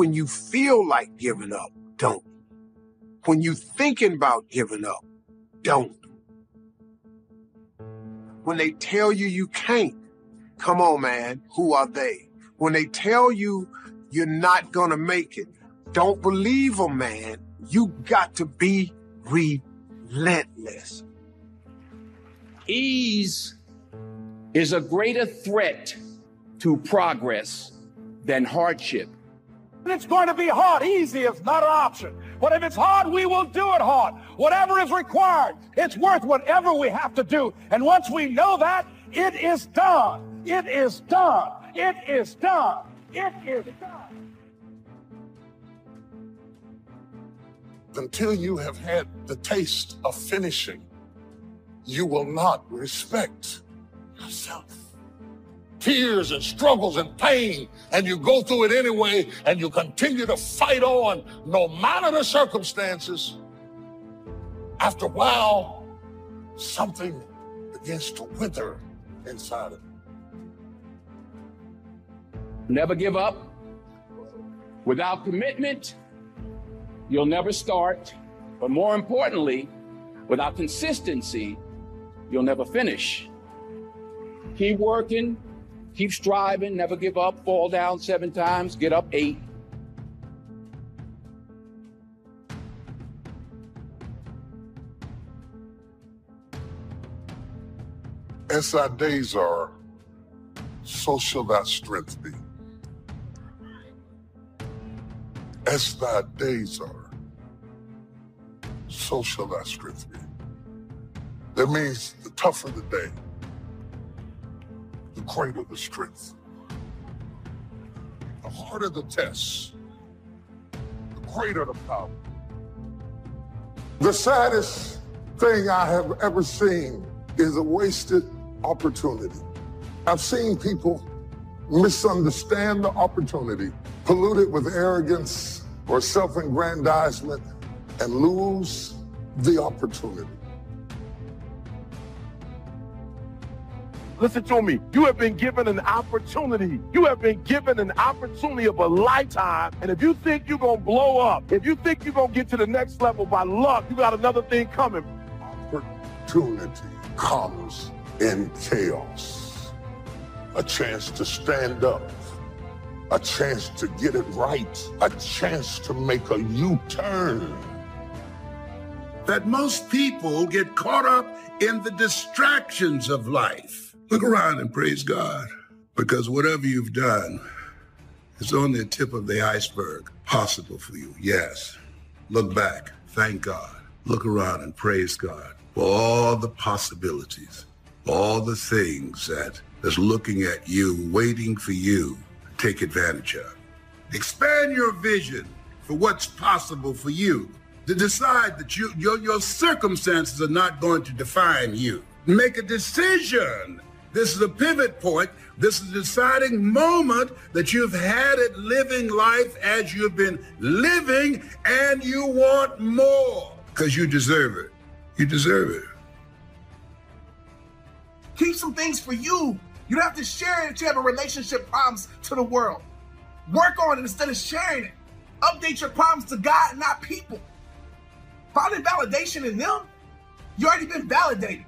When you feel like giving up, don't. When you thinking about giving up, don't. When they tell you you can't, come on, man, who are they? When they tell you you're not gonna make it, don't believe them, man. You got to be relentless. Ease is a greater threat to progress than hardship. It's going to be hard. Easy is not an option. But if it's hard, we will do it hard. Whatever is required, it's worth whatever we have to do. And once we know that, it is done. It is done. It is done. It is done. Until you have had the taste of finishing, you will not respect yourself. Tears and struggles and pain, and you go through it anyway, and you continue to fight on no matter the circumstances. After a while, something begins to wither inside of you. Never give up. Without commitment, you'll never start. But more importantly, without consistency, you'll never finish. Keep working, keep striving, never give up, fall down seven times, get up eight. As thy days are, so shall thy strength be. As thy days are, so shall thy strength be. That means the tougher the day, greater the strength. The harder the test, the greater the power. The saddest thing I have ever seen is a wasted opportunity. I've seen people misunderstand the opportunity, pollute it with arrogance or self aggrandizement, and lose the opportunity. Listen to me. You have been given an opportunity. You have been given an opportunity of a lifetime. And if you think you're going to blow up, if you think you're going to get to the next level by luck, you got another thing coming. Opportunity comes in chaos. A chance to stand up, a chance to get it right, a chance to make a U turn. that most people get caught up in the distractions of life. Look around and praise God because whatever you've done is only the tip of the iceberg possible for you. Yes. Look back. Thank God. Look around and praise God for all the possibilities, all the things that is looking at you, waiting for you to take advantage of. Expand your vision for what's possible for you. To decide that you, your, your circumstances are not going to define you. Make a decision. This is a pivot point. This is a deciding moment that you've had it living life as you've been living and you want more because you deserve it. You deserve it. Keep some things for you. You don't have to share it if you have a relationship problems to the world. Work on it instead of sharing it. Update your problems to God, not people. Finding validation in them, you already been validated.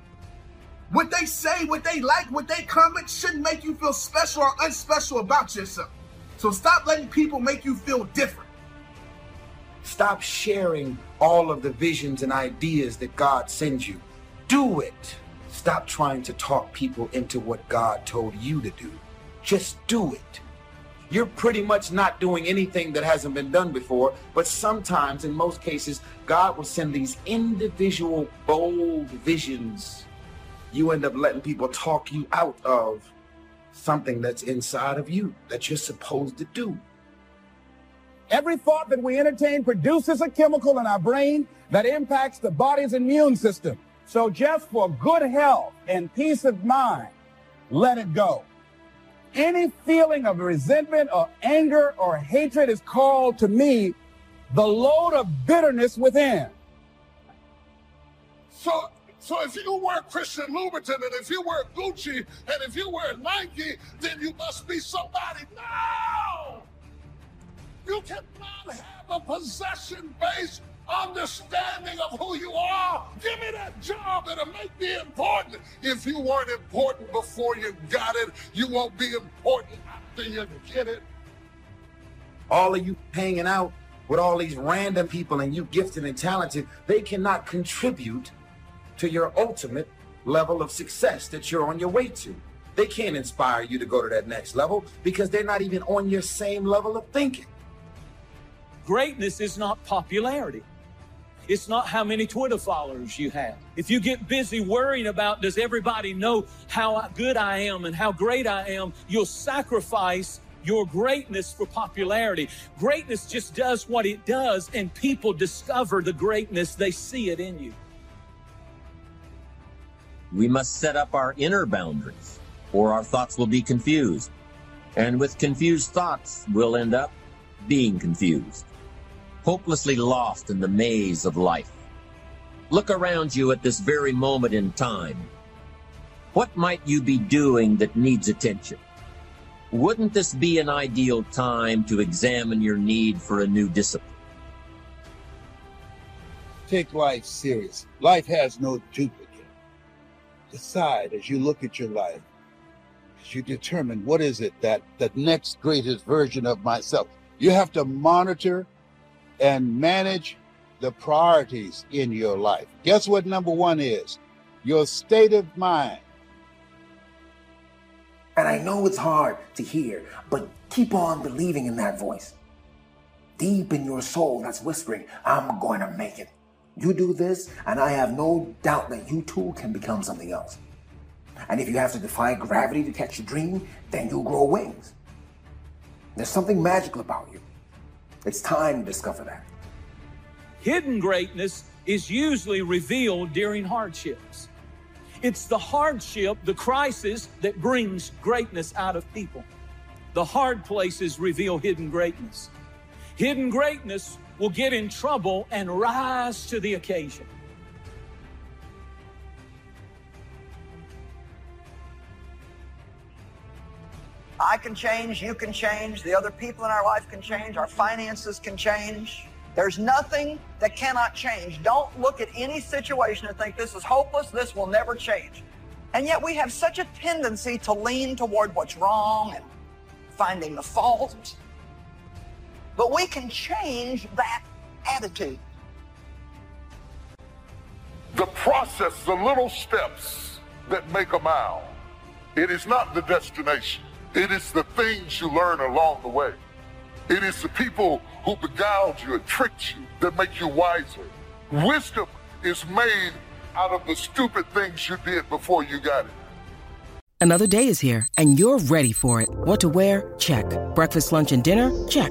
What they say, what they like, what they comment shouldn't make you feel special or unspecial about yourself. So stop letting people make you feel different. Stop sharing all of the visions and ideas that God sends you. Do it. Stop trying to talk people into what God told you to do. Just do it. You're pretty much not doing anything that hasn't been done before, but sometimes, in most cases, God will send these individual bold visions. You end up letting people talk you out of something that's inside of you that you're supposed to do. Every thought that we entertain produces a chemical in our brain that impacts the body's immune system. So just for good health and peace of mind, let it go. Any feeling of resentment or anger or hatred is called to me the load of bitterness within. So, so if you wear Christian Louboutin and if you wear Gucci and if you wear Nike, then you must be somebody. No! You cannot have a possession based understanding of who you are. Give me that job that'll make me important. If you weren't important before you got it, you won't be important after you get it. All of you hanging out with all these random people and you gifted and talented, they cannot contribute to your ultimate level of success that you're on your way to. They can't inspire you to go to that next level because they're not even on your same level of thinking. Greatness is not popularity. It's not how many Twitter followers you have. If you get busy worrying about does everybody know how good I am and how great I am, you'll sacrifice your greatness for popularity. Greatness just does what it does, and people discover the greatness, they see it in you. We must set up our inner boundaries, or our thoughts will be confused. And with confused thoughts, we'll end up being confused hopelessly lost in the maze of life. Look around you at this very moment in time. What might you be doing that needs attention? Wouldn't this be an ideal time to examine your need for a new discipline? Take life serious. Life has no duplicate. Decide as you look at your life, as you determine what is it that the next greatest version of myself. You have to monitor and manage the priorities in your life. Guess what number one is? Your state of mind. And I know it's hard to hear, but keep on believing in that voice. Deep in your soul, that's whispering, I'm going to make it. You do this, and I have no doubt that you too can become something else. And if you have to defy gravity to catch your dream, then you'll grow wings. There's something magical about you. It's time to discover that. Hidden greatness is usually revealed during hardships. It's the hardship, the crisis, that brings greatness out of people. The hard places reveal hidden greatness. Hidden greatness will get in trouble and rise to the occasion. I can change, you can change, the other people in our life can change, our finances can change. There's nothing that cannot change. Don't look at any situation and think this is hopeless, this will never change. And yet we have such a tendency to lean toward what's wrong and finding the fault. But we can change that attitude. The process, the little steps that make a mile, it is not the destination. It is the things you learn along the way. It is the people who beguiled you and tricked you that make you wiser. Wisdom is made out of the stupid things you did before you got it. Another day is here, and you're ready for it. What to wear? Check. Breakfast, lunch, and dinner? Check.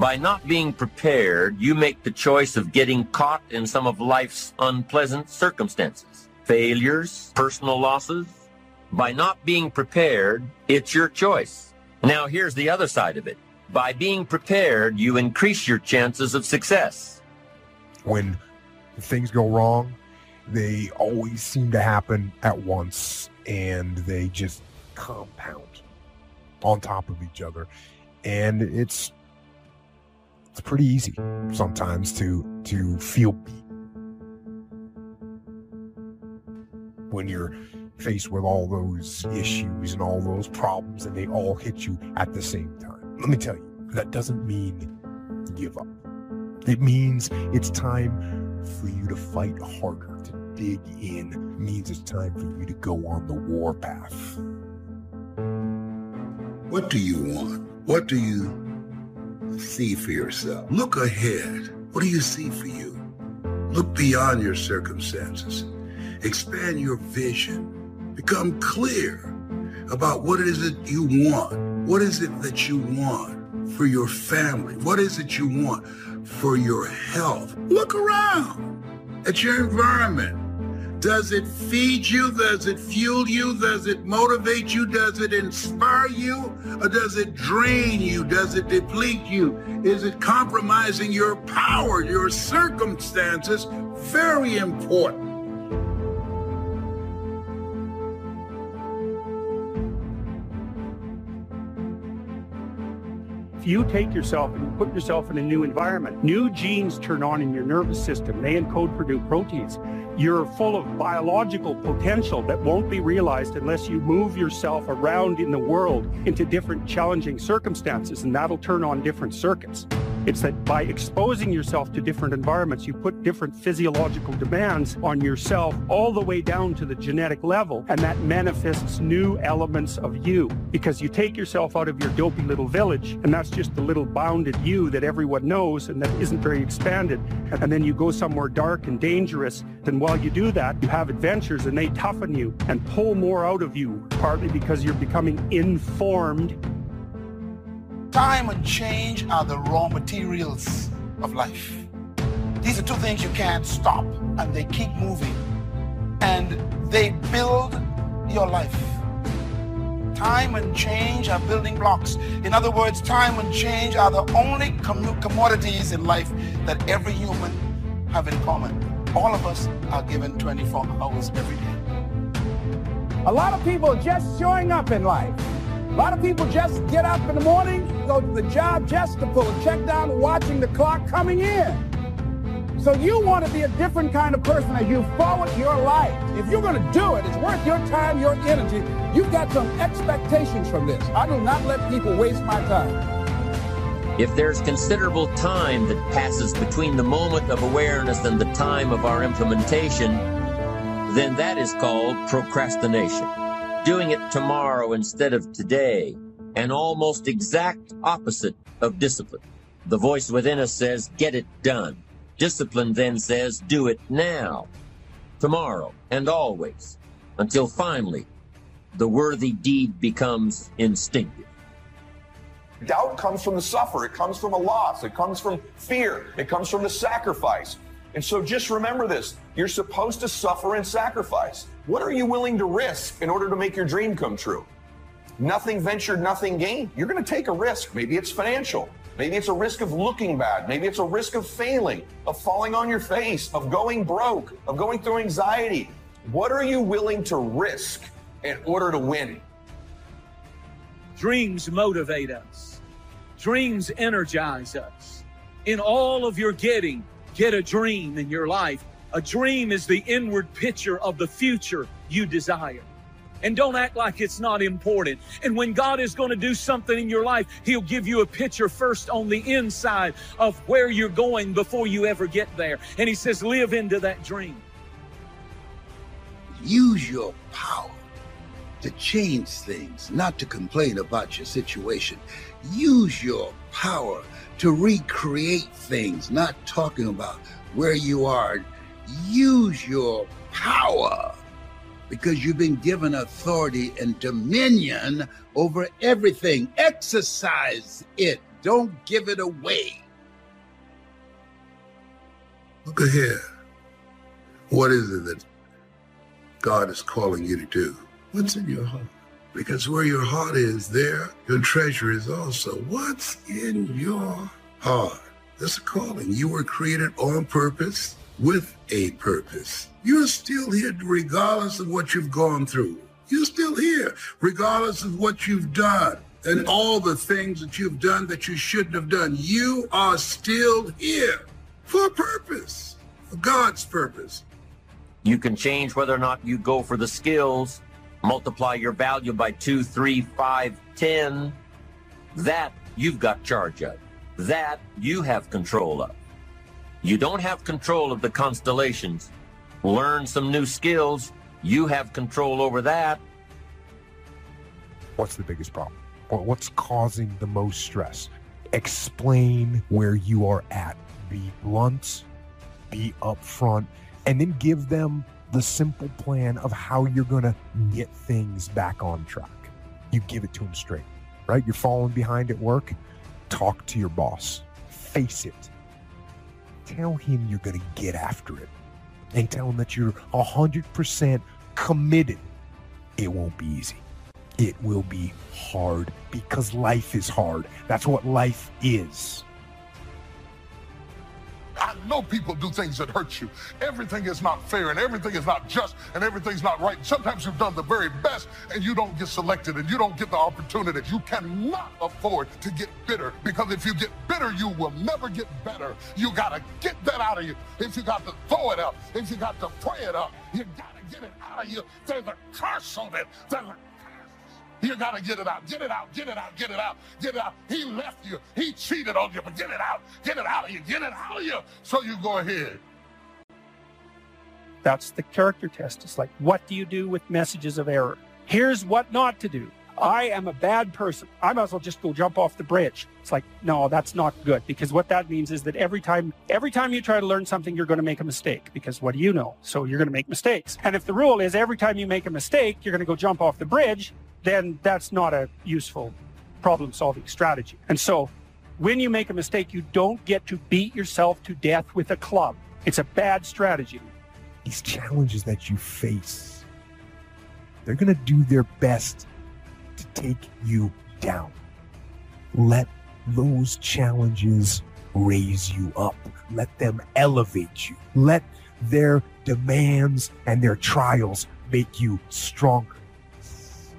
By not being prepared, you make the choice of getting caught in some of life's unpleasant circumstances. Failures, personal losses, by not being prepared, it's your choice. Now, here's the other side of it. By being prepared, you increase your chances of success. When things go wrong, they always seem to happen at once and they just compound on top of each other. And it's it's pretty easy sometimes to to feel beat when you're faced with all those issues and all those problems and they all hit you at the same time. Let me tell you, that doesn't mean give up. It means it's time for you to fight harder, to dig in. It means it's time for you to go on the warpath. What do you want? What do you see for yourself? Look ahead. What do you see for you? Look beyond your circumstances. Expand your vision Become clear about what it is that you want. What is it that you want for your family? What is it you want for your health? Look around at your environment. Does it feed you? Does it fuel you? Does it motivate you? Does it inspire you? Or does it drain you? Does it deplete you? Is it compromising your power, your circumstances? Very important. If you take yourself and you put yourself in a new environment, new genes turn on in your nervous system. They encode for new proteins. You're full of biological potential that won't be realized unless you move yourself around in the world into different challenging circumstances, and that'll turn on different circuits. It's that by exposing yourself to different environments, you put different physiological demands on yourself all the way down to the genetic level, and that manifests new elements of you because you take yourself out of your dopey little village, and that's just the little bounded you that everyone knows and that isn't very expanded. And then you go somewhere dark and dangerous. And while you do that, you have adventures and they toughen you and pull more out of you, partly because you're becoming informed Time and change are the raw materials of life. These are two things you can't stop, and they keep moving. And they build your life. Time and change are building blocks. In other words, time and change are the only com- commodities in life that every human have in common. All of us are given 24 hours every day. A lot of people just showing up in life. A lot of people just get up in the morning, go to the job just to pull a check down, watching the clock coming in. So you want to be a different kind of person as you forward your life. If you're going to do it, it's worth your time, your energy. You've got some expectations from this. I do not let people waste my time. If there's considerable time that passes between the moment of awareness and the time of our implementation, then that is called procrastination doing it tomorrow instead of today, an almost exact opposite of discipline. The voice within us says, get it done. Discipline then says, do it now, tomorrow, and always, until finally the worthy deed becomes instinctive. Doubt comes from the suffer. It comes from a loss. It comes from fear. It comes from the sacrifice. And so just remember this you're supposed to suffer and sacrifice. What are you willing to risk in order to make your dream come true? Nothing ventured, nothing gained. You're going to take a risk. Maybe it's financial. Maybe it's a risk of looking bad. Maybe it's a risk of failing, of falling on your face, of going broke, of going through anxiety. What are you willing to risk in order to win? Dreams motivate us, dreams energize us. In all of your getting, get a dream in your life. A dream is the inward picture of the future you desire. And don't act like it's not important. And when God is going to do something in your life, He'll give you a picture first on the inside of where you're going before you ever get there. And He says, live into that dream. Use your power to change things, not to complain about your situation. Use your power to recreate things, not talking about where you are. Use your power because you've been given authority and dominion over everything. Exercise it, don't give it away. Look here. What is it that God is calling you to do? What's in your heart? Because where your heart is, there your treasure is also. What's in your heart? That's a calling. You were created on purpose with a purpose. You're still here regardless of what you've gone through. You're still here regardless of what you've done and all the things that you've done that you shouldn't have done. You are still here for a purpose, for God's purpose. You can change whether or not you go for the skills, multiply your value by two, three, five, ten. That you've got charge of. That you have control of. You don't have control of the constellations. Learn some new skills. You have control over that. What's the biggest problem? What's causing the most stress? Explain where you are at. Be blunt, be upfront, and then give them the simple plan of how you're going to get things back on track. You give it to them straight, right? You're falling behind at work. talk to your boss. Face it. Tell him you're going to get after it. And tell him that you're 100% committed. It won't be easy. It will be hard because life is hard. That's what life is. Know people do things that hurt you. Everything is not fair and everything is not just and everything's not right. Sometimes you've done the very best and you don't get selected and you don't get the opportunity. You cannot afford to get bitter because if you get bitter, you will never get better. You got to get that out of you. If you got to throw it up, if you got to pray it up, you got to get it out of you. There's a curse on it. There's a you gotta get it out, get it out, get it out, get it out, get it out. He left you, he cheated on you, but get it out, get it out of you, get it out of you. So you go ahead. That's the character test. It's like, what do you do with messages of error? Here's what not to do. I am a bad person. I might as well just go jump off the bridge. It's like, no, that's not good because what that means is that every time, every time you try to learn something, you're going to make a mistake because what do you know? So you're going to make mistakes. And if the rule is every time you make a mistake, you're going to go jump off the bridge, then that's not a useful problem solving strategy. And so when you make a mistake, you don't get to beat yourself to death with a club. It's a bad strategy. These challenges that you face, they're going to do their best to take you down. Let those challenges raise you up. Let them elevate you. Let their demands and their trials make you stronger.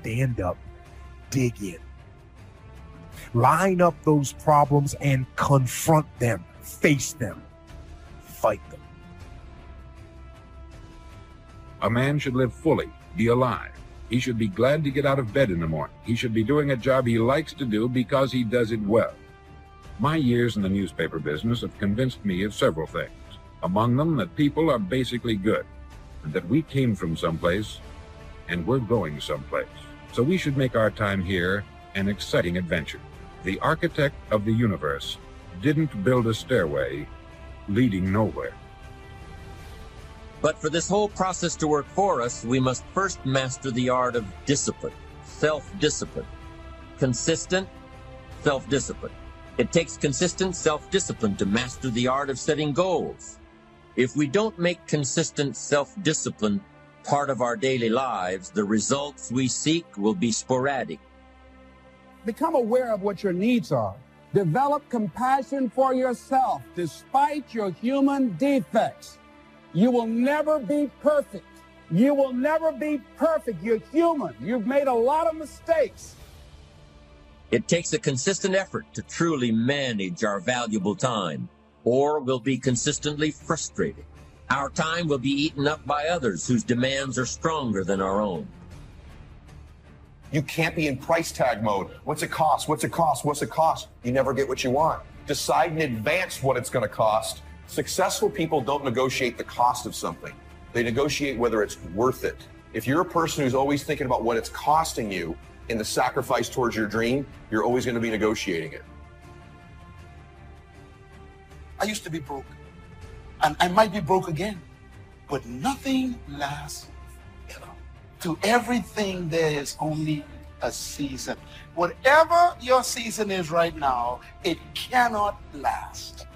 Stand up, dig in. Line up those problems and confront them, face them, fight them. A man should live fully, be alive. He should be glad to get out of bed in the morning. He should be doing a job he likes to do because he does it well. My years in the newspaper business have convinced me of several things. Among them, that people are basically good, and that we came from someplace and we're going someplace. So we should make our time here an exciting adventure. The architect of the universe didn't build a stairway leading nowhere. But for this whole process to work for us, we must first master the art of discipline, self-discipline. Consistent self-discipline. It takes consistent self-discipline to master the art of setting goals. If we don't make consistent self-discipline part of our daily lives, the results we seek will be sporadic. Become aware of what your needs are. Develop compassion for yourself despite your human defects. You will never be perfect. You will never be perfect. You're human. You've made a lot of mistakes. It takes a consistent effort to truly manage our valuable time, or we'll be consistently frustrated. Our time will be eaten up by others whose demands are stronger than our own. You can't be in price tag mode. What's it cost? What's it cost? What's it cost? You never get what you want. Decide in advance what it's going to cost. Successful people don't negotiate the cost of something. They negotiate whether it's worth it. If you're a person who's always thinking about what it's costing you in the sacrifice towards your dream, you're always going to be negotiating it. I used to be broke. And I might be broke again. But nothing lasts ever. To everything, there is only a season. Whatever your season is right now, it cannot last.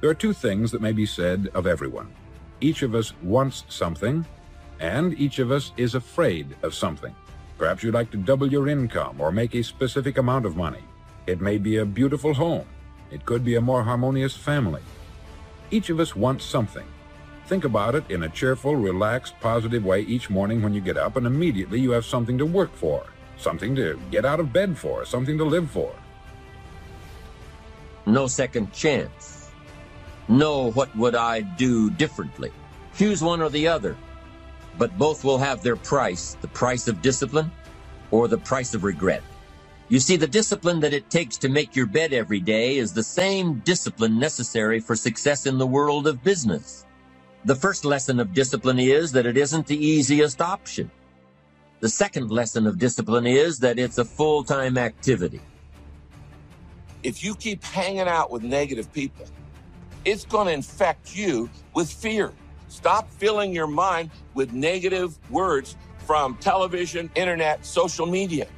There are two things that may be said of everyone. Each of us wants something, and each of us is afraid of something. Perhaps you'd like to double your income or make a specific amount of money. It may be a beautiful home. It could be a more harmonious family. Each of us wants something. Think about it in a cheerful, relaxed, positive way each morning when you get up, and immediately you have something to work for, something to get out of bed for, something to live for. No second chance. No, what would I do differently? Choose one or the other. But both will have their price the price of discipline or the price of regret. You see, the discipline that it takes to make your bed every day is the same discipline necessary for success in the world of business. The first lesson of discipline is that it isn't the easiest option. The second lesson of discipline is that it's a full-time activity. If you keep hanging out with negative people, it's going to infect you with fear. Stop filling your mind with negative words from television, internet, social media.